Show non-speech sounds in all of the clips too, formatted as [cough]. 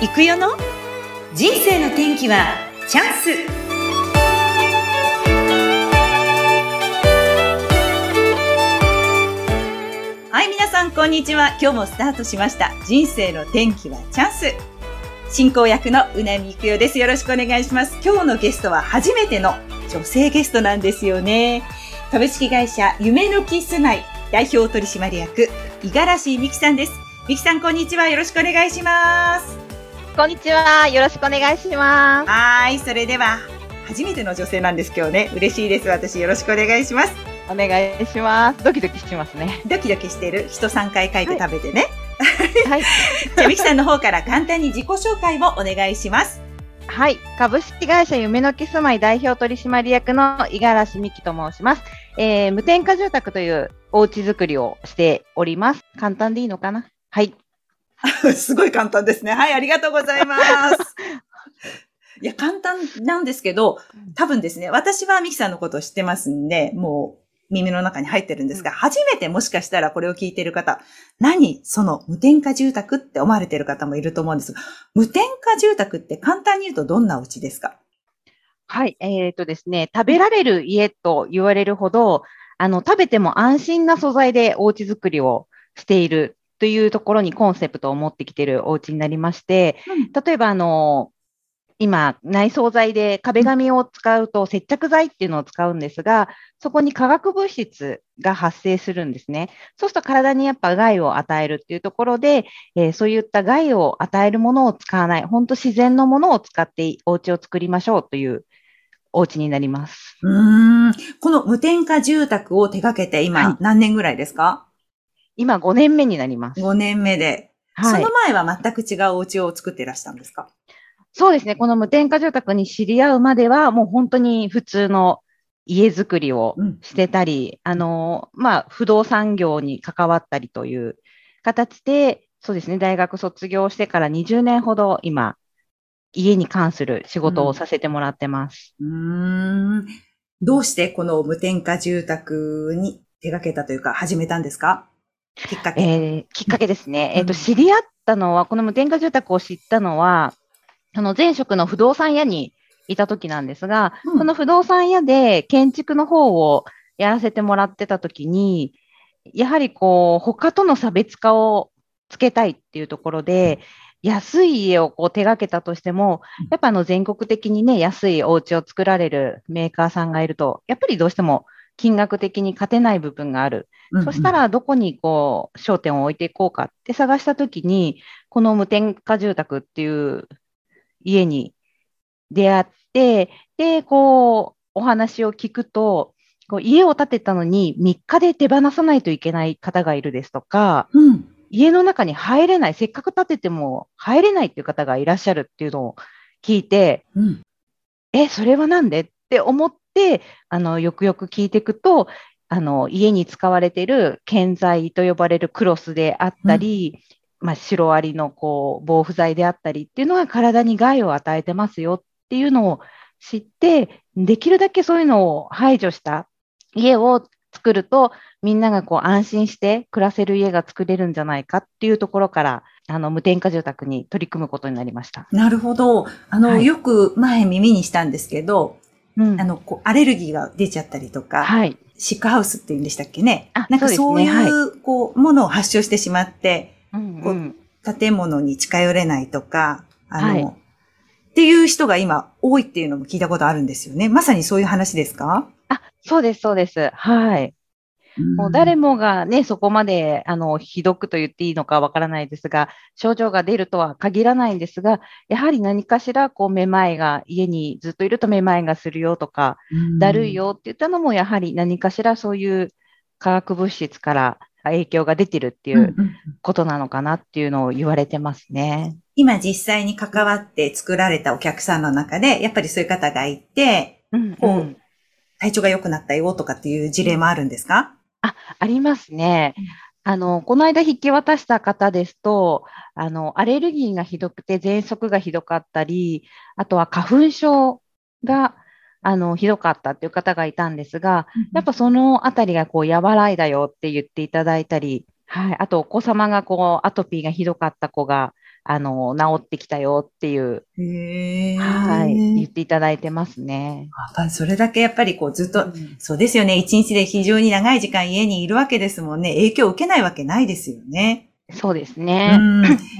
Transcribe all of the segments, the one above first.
行くよの？人生の天気はチャンス。はい皆さんこんにちは。今日もスタートしました。人生の天気はチャンス。進行役のうなみいくよです。よろしくお願いします。今日のゲストは初めての女性ゲストなんですよね。株式会社夢の木住まい代表取締役五十嵐美希さんです。美希さんこんにちは。よろしくお願いします。こんにちは。よろしくお願いします。はい。それでは、初めての女性なんです今日ね。嬉しいです。私、よろしくお願いします。お願いします。ドキドキしますね。ドキドキしてる。人3回書いて食べてね。はい。じゃあ、[laughs] ミキさんの方から簡単に自己紹介をお願いします。はい。株式会社夢の木住まい代表取締役の五十嵐美希と申します。えー、無添加住宅というお家づくりをしております。簡単でいいのかな？はい。[laughs] すごい簡単ですね。はい、ありがとうございます。[laughs] いや、簡単なんですけど、多分ですね、私はミキさんのことを知ってますんで、もう耳の中に入ってるんですが、初めてもしかしたらこれを聞いている方、何その無添加住宅って思われている方もいると思うんですが、無添加住宅って簡単に言うとどんなお家ですか？はい、えっ、ー、とですね、食べられる家と言われるほど、あの、食べても安心な素材でお家作りをしているというところにコンセプトを持ってきているお家になりまして、例えばあの、今、内装材で壁紙を使うと接着剤っていうのを使うんですが、そこに化学物質が発生するんですね。そうすると体にやっぱ害を与えるっていうところで、えー、そういった害を与えるものを使わない、本当自然のものを使ってお家を作りましょうというお家になります。うん。この無添加住宅を手掛けて今何年ぐらいですか、はい今5年目になります。5年目で。はい。その前は全く違うお家を作っていらしたんですか？そうですね。この無添加住宅に知り合うまでは、もう本当に普通の家づくりをしてたり、うん、あの、まあ、不動産業に関わったりという形で、そうですね。大学卒業してから20年ほど今、家に関する仕事をさせてもらってます。うん、ん。どうしてこの無添加住宅に手掛けたというか始めたんですか？きっかけ。えー、きっかけですね。えっ、ー、と、知り合ったのは、この無添加住宅を知ったのは、あの、前職の不動産屋にいた時なんですが、うん、その不動産屋で建築の方をやらせてもらってた時に、やはりこう、他との差別化をつけたいっていうところで、安い家をこう手掛けたとしても、やっぱあの全国的にね、安いお家を作られるメーカーさんがいると、やっぱりどうしても金額的に勝てない部分がある。うんうん、そしたらどこにこう焦点を置いていこうかって探したときに、この無添加住宅っていう家に出会って、で、こう、お話を聞くと、こう家を建てたのに3日で手放さないといけない方がいるですとか、うん、家の中に入れない、せっかく建てても入れないっていう方がいらっしゃるっていうのを聞いて、うん、え、それはなんで？って思っ、あの、よくよく聞いていくと、あの、家に使われている建材と呼ばれるクロスであったり、うん、まあ、シロアリのこう、防腐剤であったりっていうのが体に害を与えてますよっていうのを知って、できるだけそういうのを排除した家を作ると、みんながこう安心して暮らせる家が作れるんじゃないかっていうところから、あの、無添加住宅に取り組むことになりました。なるほど。あの、はい、よく前耳にしたんですけど、うん、あの、こう、アレルギーが出ちゃったりとか、はい。シックハウスって言うんでしたっけね？なんかそういう、こう、ものを発症してしまって、こう、建物に近寄れないとか、あの、はい、っていう人が今多いっていうのも聞いたことあるんですよね。まさにそういう話ですかあ、そうです、そうです。はい。もう誰もがね、そこまで、あの、ひどくと言っていいのかわからないですが、症状が出るとは限らないんですが、やはり何かしら、こう、めまいが、家にずっといるとめまいがするよとか、だるいよって言ったのも、やはり何かしらそういう化学物質から影響が出てるっていうことなのかなっていうのを言われてますね。今実際に関わって作られたお客さんの中で、やっぱりそういう方がいて、うん、こう、体調が良くなったよとかっていう事例もあるんですか？あ、ありますね。あの、この間引き渡した方ですと、あの、アレルギーがひどくて、喘息がひどかったり、あとは花粉症が、あの、ひどかったっていう方がいたんですが、やっぱそのあたりがこう、和らいだよって言っていただいたり、はい。あと、お子様がこう、アトピーがひどかった子が、あの、治ってきたよっていう、はい、言っていただいてますね。それだけやっぱりこうずっと、うん、そうですよね。一日で非常に長い時間家にいるわけですもんね。影響を受けないわけないですよね。そうですね。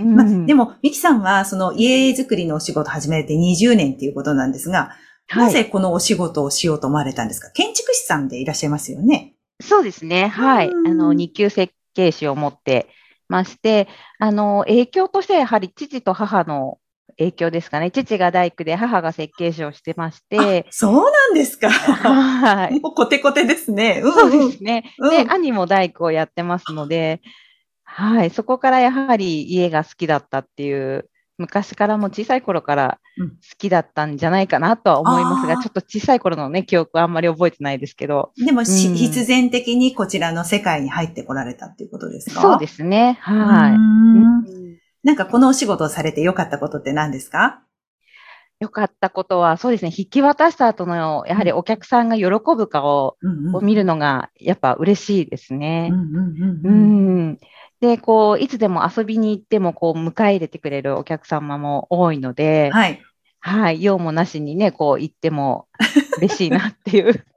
うん、までも、ミキさんはその家づくりのお仕事始めて20年っていうことなんですが、はい、なぜこのお仕事をしようと思われたんですか？建築士さんでいらっしゃいますよね。そうですね。はい。あの、日級設計士を持ってまして、あの、影響としてはやはり父と母の影響ですかね。父が大工で母が設計士をしてまして。そうなんですか。はい。もうコテコテですね。うんうん、そうですね。うん、で、兄も大工をやってますので、はい。そこからやはり家が好きだったっていう昔からも小さい頃から好きだったんじゃないかなとは思いますが、うん、ちょっと小さい頃のね、記憶はあんまり覚えてないですけど。でも、うん、必然的にこちらの世界に入ってこられたっていうことですか？そうですね。はい。なんかこのお仕事をされて良かったことって何ですか？良かったことは、そうですね、引き渡した後の、やはりお客さんが喜ぶ顔を見るのが、やっぱ嬉しいですね。で、こう、いつでも遊びに行っても、こう、迎え入れてくれるお客様も多いので、はい。はい、用もなしにね、こう、行っても [laughs] 嬉しいなっていう。[laughs]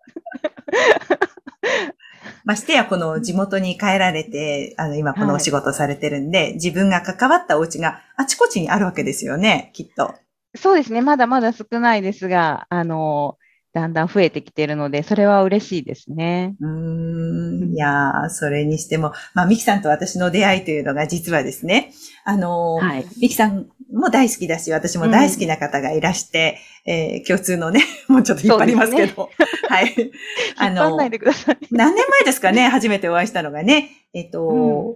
ましてや、この地元に帰られて、あの、今このお仕事されてるんで、はい、自分が関わったお家があちこちにあるわけですよね、きっと。そうですね。まだまだ少ないですが、あの、だんだん増えてきてるので、それは嬉しいですね。うん。いやー、それにしても、まあ、ミキさんと私の出会いというのが実はですね、あのー、はい、ミキさんも大好きだし、私も大好きな方がいらして、うん、えー、共通のね、[laughs] もうちょっと引っ張りますけど、ね、[laughs] はい。あのー、引っ張らないでください。何年前ですかね、初めてお会いしたのがね。えっ、と、うん、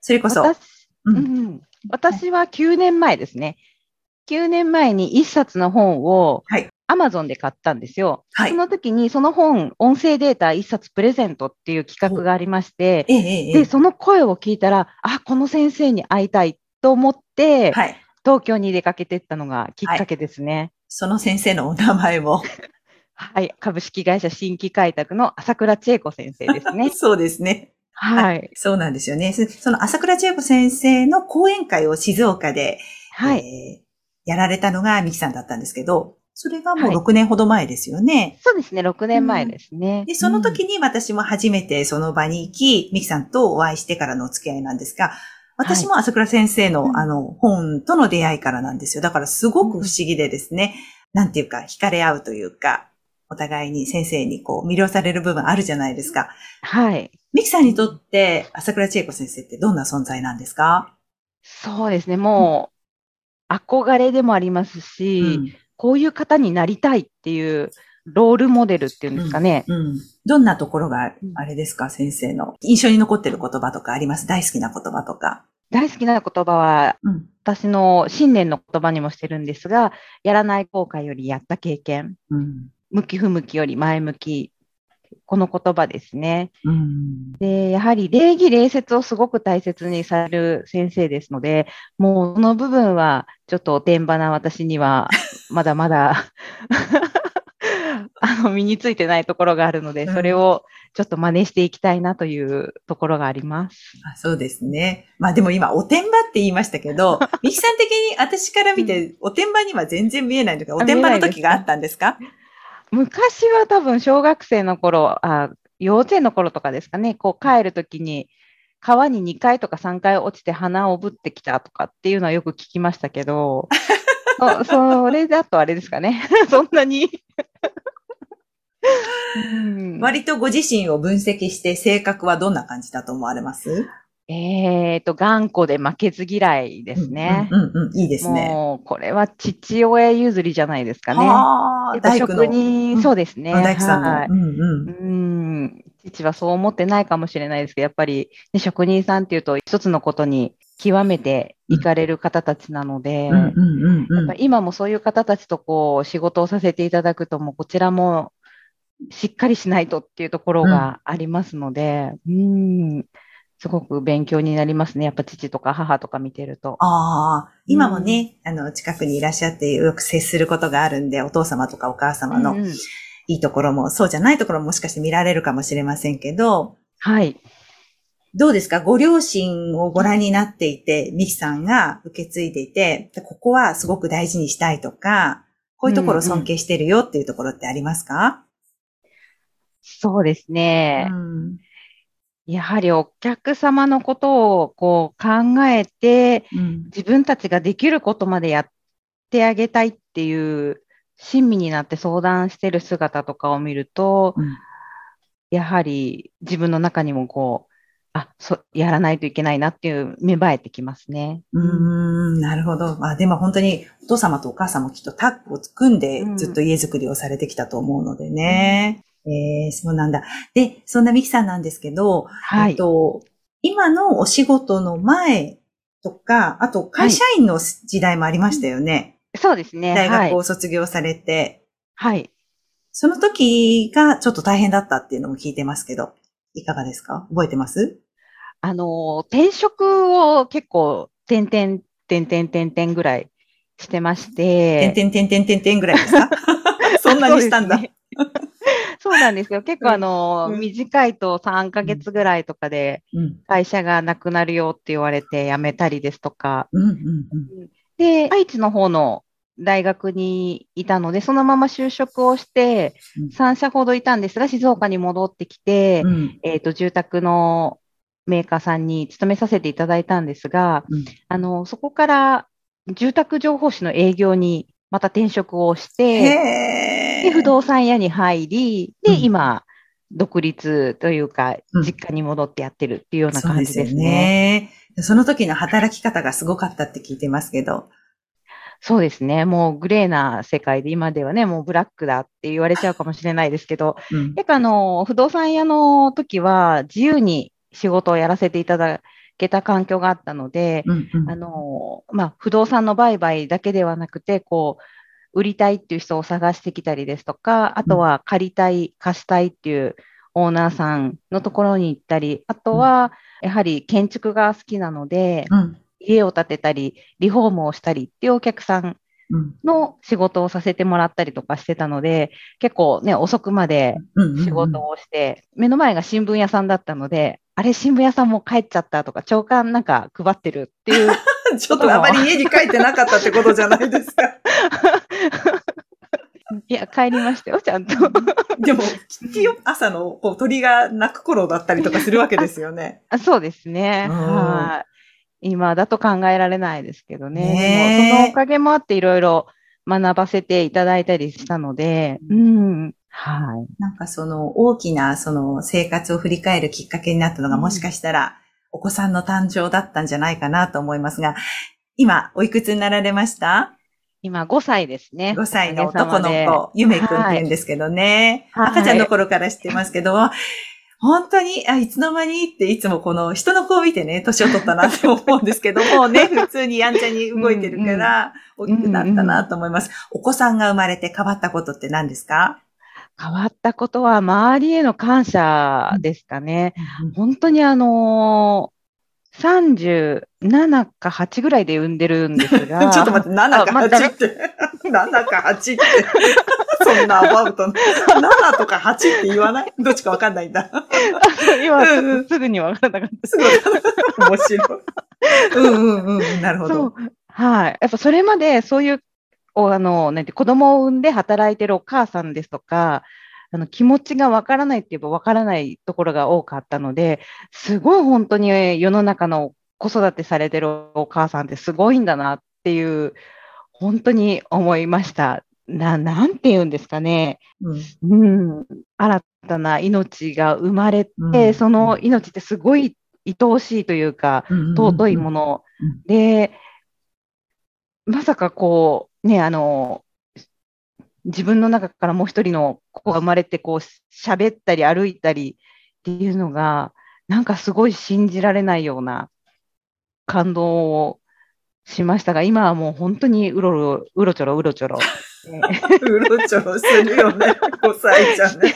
それこそ。私,、うん、私は9年前ですね。9年前に1冊の本を、はい。アマゾンで買ったんですよ。はい、その時にその本、音声データ1冊プレゼントっていう企画がありまして、ええ、で、その声を聞いたら、あ、この先生に会いたいと思って、はい、東京に出かけていったのがきっかけですね。はい、その先生のお名前も。[laughs] はい、株式会社新規開拓の朝倉千恵子先生ですね。[laughs] そうですね。はい。そうなんですよね。その朝倉千恵子先生の講演会を静岡で、はい、えー、やられたのがミキさんだったんですけど、それがもう6年ほど前ですよね。はい、そうですね、6年前ですね、うん、で、その時に私も初めてその場に行き、ミキさんとお会いしてからのお付き合いなんですが、私も朝倉先生の、はい、あの、本との出会いからなんですよ。だからすごく不思議でですね、うん、なんていうか、惹かれ合うというか、お互いに先生にこう魅了される部分あるじゃないですか。はい。ミキさんにとって朝倉千恵子先生ってどんな存在なんですか？そうですね、もう、憧れでもありますし、うん、こういう方になりたいっていうロールモデルっていうんですかね。うん。うん、どんなところがあれですか、先生の。印象に残ってる言葉とかあります？大好きな言葉とか。大好きな言葉は、うん、私の信念の言葉にもしてるんですが、やらない後悔よりやった経験。うん、向き不向きより前向き。この言葉ですね。うん、で、やはり礼儀礼節をすごく大切にされる先生ですので、もうその部分はちょっとおてんばな私にはまだまだ [laughs] あの身についてないところがあるので、それをちょっと真似していきたいなというところがあります。あそうですね。まあでも今、おてんばって言いましたけど、[laughs] ミキさん的に私から見て、おてんばには全然見えないとか、おてんばの時があったんですか？昔は多分小学生の頃あ、幼稚園の頃とかですかね、こう帰るときに、川に2回とか3回落ちて鼻をぶってきたとかっていうのはよく聞きましたけど、[laughs] そそれだとあれですかね。[laughs] そんなに割とご自身を分析して性格はどんな感じだと思われます？えっ、ー、と、頑固で負けず嫌いですね。うんうんうん、いいですね。もう、これは父親譲りじゃないですかね。ああ、大工職人、うん、そうですね。大工さんの、はいうんうんうん。父はそう思ってないかもしれないですけど、やっぱり、ね、職人さんっていうと一つのことに極めて行かれる方たちなので、今もそういう方たちとこう仕事をさせていただくと、もうこちらもしっかりしないとっていうところがありますので、うん、うんすごく勉強になりますね。やっぱ父とか母とか見てると。ああ、今もね、うん、あの、近くにいらっしゃってよく接することがあるんで、お父様とかお母様のいいところも、そうじゃないところももしかして見られるかもしれませんけど、はい。どうですか？ご両親をご覧になっていて、ミキさんが受け継いでいて、ここはすごく大事にしたいとか、こういうところ尊敬してるよっていうところってありますか、うんうん、そうですね。うん。やはりお客様のことをこう考えて、うん、自分たちができることまでやってあげたいっていう親身になって相談してる姿とかを見ると、うん、やはり自分の中にもこう、あ、そ、やらないといけないなっていう芽生えてきますね。うん、なるほど。まあでも本当にお父様とお母様もきっとタッグを組んでずっと家づくりをされてきたと思うのでね。えー、そうなんだ。で、そんなミキさんなんですけど、はい、えっと、今のお仕事の前とか、あと会社員の時代もありましたよね。はい、そうですね。大学を卒業されて。はい。その時がちょっと大変だったっていうのも聞いてますけど、いかがですか？覚えてます？あの、転職を結構、点々、点々、点々ぐらいしてまして。点々、点々、点々ぐらいですか？[laughs] そんなにしたんだ。そうなんですよ。結構あの、うん、短いと3ヶ月ぐらいとかで、会社がなくなるよって言われて辞めたりですとか。で、愛知の方の大学にいたので、そのまま就職をして、3社ほどいたんですが、静岡に戻ってきて、うん、えっ、と、住宅のメーカーさんに勤めさせていただいたんですが、うん、あの、そこから住宅情報誌の営業にまた転職をして、で、不動産屋に入り、で、今、独立というか、実家に戻ってやってるっていうような感じですね。そその時の働き方がすごかったって聞いてますけど。そうですね。もうグレーな世界で今ではね、もうブラックだって言われちゃうかもしれないですけど、うん、結構あの、不動産屋の時は自由に仕事をやらせていただけた環境があったので、うんうん、あの、まあ、不動産の売買だけではなくて、こう、売りたいっていう人を探してきたりですとか、あとは借りたい、貸したいっていうオーナーさんのところに行ったり、あとはやはり建築が好きなので、うん、家を建てたり、リフォームをしたりっていうお客さんの仕事をさせてもらったりとかしてたので、結構ね、遅くまで仕事をして、目の前が新聞屋さんだったので、あれ、新聞屋さんも帰っちゃったとか、長官なんか配ってるっていう [laughs] ちょっとあまり家に帰ってなかったってことじゃないですか。[laughs] いや、帰りましたよ、ちゃんと。でも、朝のこう鳥が鳴く頃だったりとかするわけですよね。[laughs] あそうですね。はい。今だと考えられないですけどね。ねそのおかげもあっていろいろ学ばせていただいたりしたので、うん。はい。なんかその大きなその生活を振り返るきっかけになったのがもしかしたら、お子さんの誕生だったんじゃないかなと思いますが、今、おいくつになられました？今5歳ですね。5歳の男の子、ゆめくんって言うんですけどね。はい、赤ちゃんの頃から知ってますけど、はい、本当に、あ、いつの間に？っていつもこの人の子を見てね、年を取ったなって思うんですけども、[laughs] ね、普通にやんちゃに動いてるから、大きくなったなと思います。お子さんが生まれて変わったことって何ですか？変わったことは周りへの感謝ですかね。うん、本当にあのー、37か8ぐらいで産んでるんですが。[laughs] ちょっと待って、7か8って。7か8って。[laughs] そんなアバウトな。7とか8って言わない？[laughs] どっちかわかんないんだ。今、すぐにわからなかった。すぐ面白い。うんうんうん。なるほど。はい。やっぱそれまでそういうあの、なんて、子供を産んで働いてるお母さんですとか、あの、気持ちがわからないって言えばわからないところが多かったので、すごい本当に世の中の子育てされてるお母さんってすごいんだなっていう、本当に思いました。な、なんて言うんですかね。うん、うん、新たな命が生まれて、うん、その命ってすごい愛おしいというか、尊いもの、で、まさかこう、ね、あの、自分の中からもう一人の子が生まれて、こう、喋ったり歩いたりっていうのが、なんかすごい信じられないような感動をしましたが、今はもう本当にうろうろ、うろちょろ、うろちょろ。[laughs] うろちょろするよね、5歳じゃね。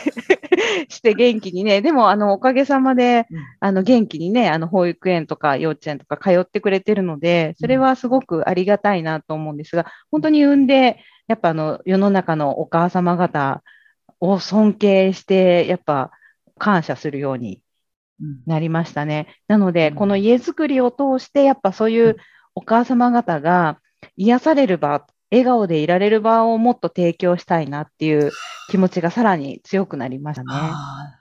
[laughs] して元気にね、でも、あの、おかげさまで、うん、あの、元気にね、あの、保育園とか幼稚園とか通ってくれてるので、それはすごくありがたいなと思うんですが、本当に産んで、やっぱあの、世の中のお母様方を尊敬して、やっぱ感謝するようになりましたね。なので、この家づくりを通して、やっぱそういうお母様方が癒される場、笑顔でいられる場をもっと提供したいなっていう [sighs] 気持ちがさらに強くなりましたね。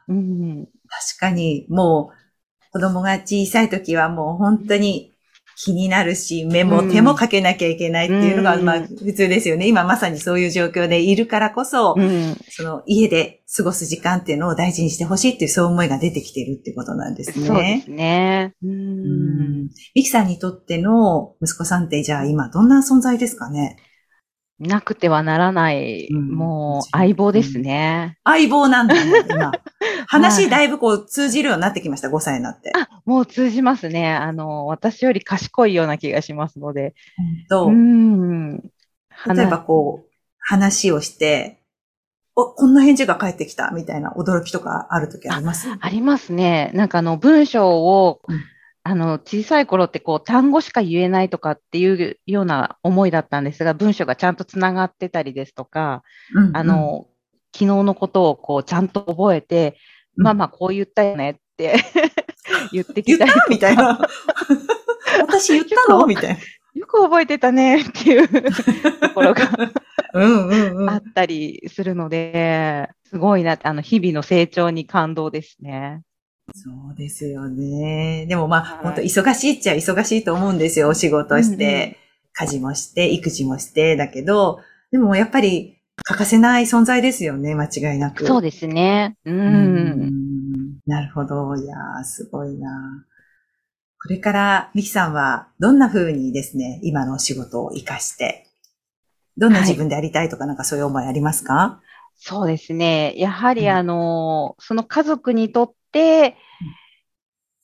うん、確かに、もう子供が小さい時はもう本当に気になるし、目も手もかけなきゃいけないっていうのが、まあ普通ですよね。今まさにそういう状況でいるからこそ、その家で過ごす時間っていうのを大事にしてほしいっていうそう思いが出てきてるってことなんですね。そうですね。うん。ミキさんにとっての息子さんってじゃあ今どんな存在ですかね？なくてはならない、うん、もう相棒ですね。うん、相棒なんだね、今。[laughs] 話だいぶこう通じるようになってきました、5歳になって。あ、もう通じますね。あの、私より賢いような気がしますので。と、うん。例えばこう、話をして、お、こんな返事が返ってきたみたいな驚きとかあるときあります？ありますね。なんかあの文章を、うんあの、小さい頃ってこう、単語しか言えないとかっていうような思いだったんですが、文章がちゃんとつながってたりですとか、うんうん、あの、昨日のことをこう、ちゃんと覚えて、うん、まあまあ、こう言ったよねって [laughs] 言ってきたりとか。みたいな。[laughs] 私言ったの？みたいな。よく覚えてたねっていう [laughs] ところがあったりするので、すごいなあの、日々の成長に感動ですね。そうですよね。でもまあ、はい、本当忙しいっちゃ忙しいと思うんですよ。お仕事して、うんうん、家事もして、育児もして、だけど、でもやっぱり欠かせない存在ですよね、間違いなく。そうですね。うん。うんなるほど。いやー、すごいな。これから、ミキさんはどんな風にですね、今のお仕事を活かして、どんな自分でありたいとか、なんかそういう思いありますか、そうですね。やはり、あの、その家族にとって、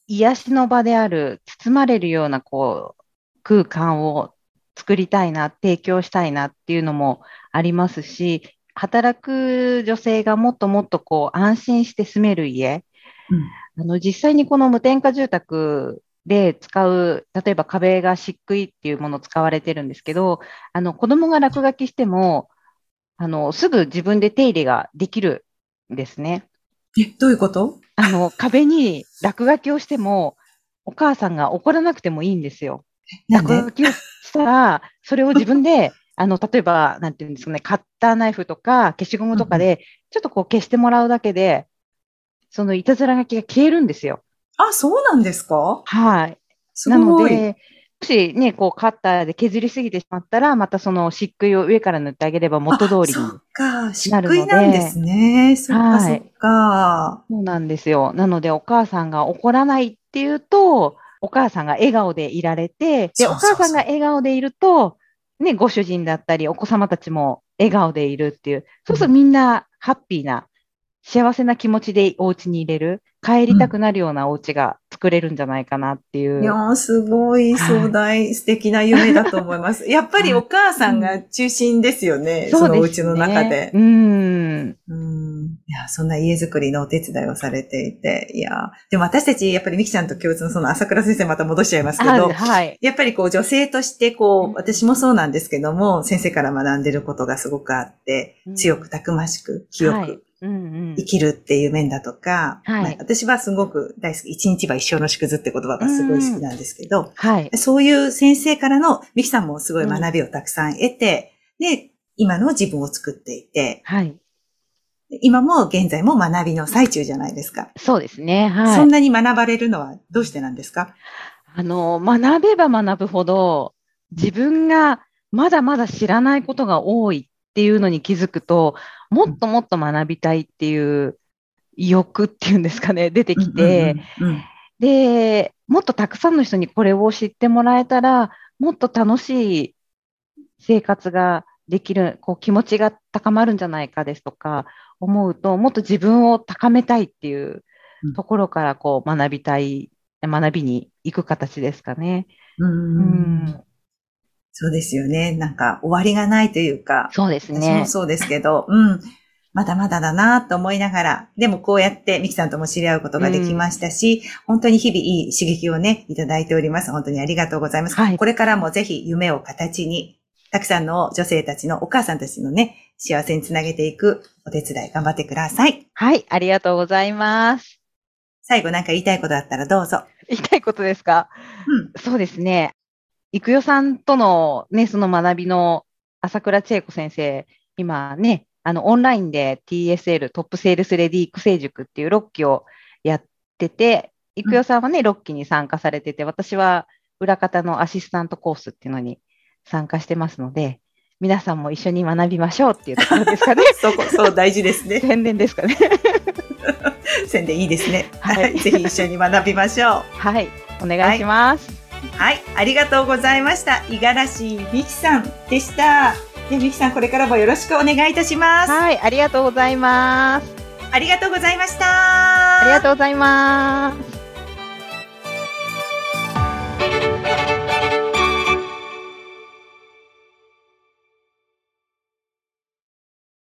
癒しの場である、包まれるような、こう、空間を作りたいな、提供したいなっていうのもありますし、働く女性がもっともっとこう、安心して住める家、うん、あの、実際にこの無添加住宅で使う、例えば壁が漆喰っていうものを使われてるんですけど、あの、子供が落書きしても、あの、すぐ自分で手入れができるんですね。え、どういうこと？あの、壁に落書きをしても、お母さんが怒らなくてもいいんですよ。落書きをしたら、それを自分で、あの、例えば、なんていうんですかね、カッターナイフとか消しゴムとかで、ちょっとこう消してもらうだけで、そのいたずら書きが消えるんですよ。あ、そうなんですか？はい。なので、もしね、こうカッターで削りすぎてしまったら、またその漆喰を上から塗ってあげれば元通りになるので。そっか、漆喰なんですね。そっか、そっか。そうなんですよ。なので、お母さんが怒らないっていうと、お母さんが笑顔でいられて、で、お母さんが笑顔でいると、ね、ご主人だったり、お子様たちも笑顔でいるっていう、そうするとみんなハッピーな、幸せな気持ちでお家に入れる。帰りたくなるようなお家が作れるんじゃないかなっていう。いやー、すごい壮大、はい、素敵な夢だと思います。[laughs] やっぱりお母さんが中心ですよね。うん、そのお家の中で。うん。うん。いや、そんな家づくりのお手伝いをされていて。いや、でも私たち、やっぱりミキちゃんと共通のその朝倉先生また戻しちゃいますけど、はい、やっぱりこう女性としてこう、私もそうなんですけども、先生から学んでることがすごくあって、強くたくましく、清く、はい生きるっていう面だとか、はいまあ、私はすごく大好き、一日は一生の縮図って言葉がすごい好きなんですけど、はい、そういう先生からの、ミキさんもすごい学びをたくさん得て、うん、で、今の自分を作っていて、はい、今も現在も学びの最中じゃないですか。そうですね。はい。そんなに学ばれるのはどうしてなんですか？あの、学べば学ぶほど、自分がまだまだ知らないことが多いっていうのに気づくと、もっともっと学びたいっていう欲っていうんですかね、出てきて、で、もっとたくさんの人にこれを知ってもらえたら、もっと楽しい生活ができる、こう気持ちが高まるんじゃないかですとか思うと、もっと自分を高めたいっていうところからこう学びたい、学びに行く形ですかね。うん。そうですよね。なんか終わりがないというか。そうですね。私もそうですけど、うん。まだまだだなと思いながら、でもこうやってミキさんとも知り合うことができましたし、うん、本当に日々いい刺激をね、いただいております。本当にありがとうございます。はい、これからもぜひ夢を形に、たくさんの女性たちのお母さんたちのね、幸せにつなげていくお手伝い頑張ってください。はい、ありがとうございます。最後なんか言いたいことあったらどうぞ。言いたいことですか？うん。そうですね。いくよさんとのね、その学びの朝倉千恵子先生、今ね、あの、オンラインで TSL、トップセールスレディ育成塾っていう6期をやってて、いくよさんはね、6期に参加されてて、私は裏方のアシスタントコースっていうのに参加してますので、皆さんも一緒に学びましょうっていうところですかね。[laughs] そこ、そう大事ですね。宣伝ですかね。[laughs] 宣伝いいですね。はい。[laughs] ぜひ一緒に学びましょう。はい。お願いします。はい、はい、ありがとうございました。五十嵐美希さんでした。で、美希さん、これからもよろしくお願いいたします。はい、ありがとうございます。ありがとうございました。ありがとうございます。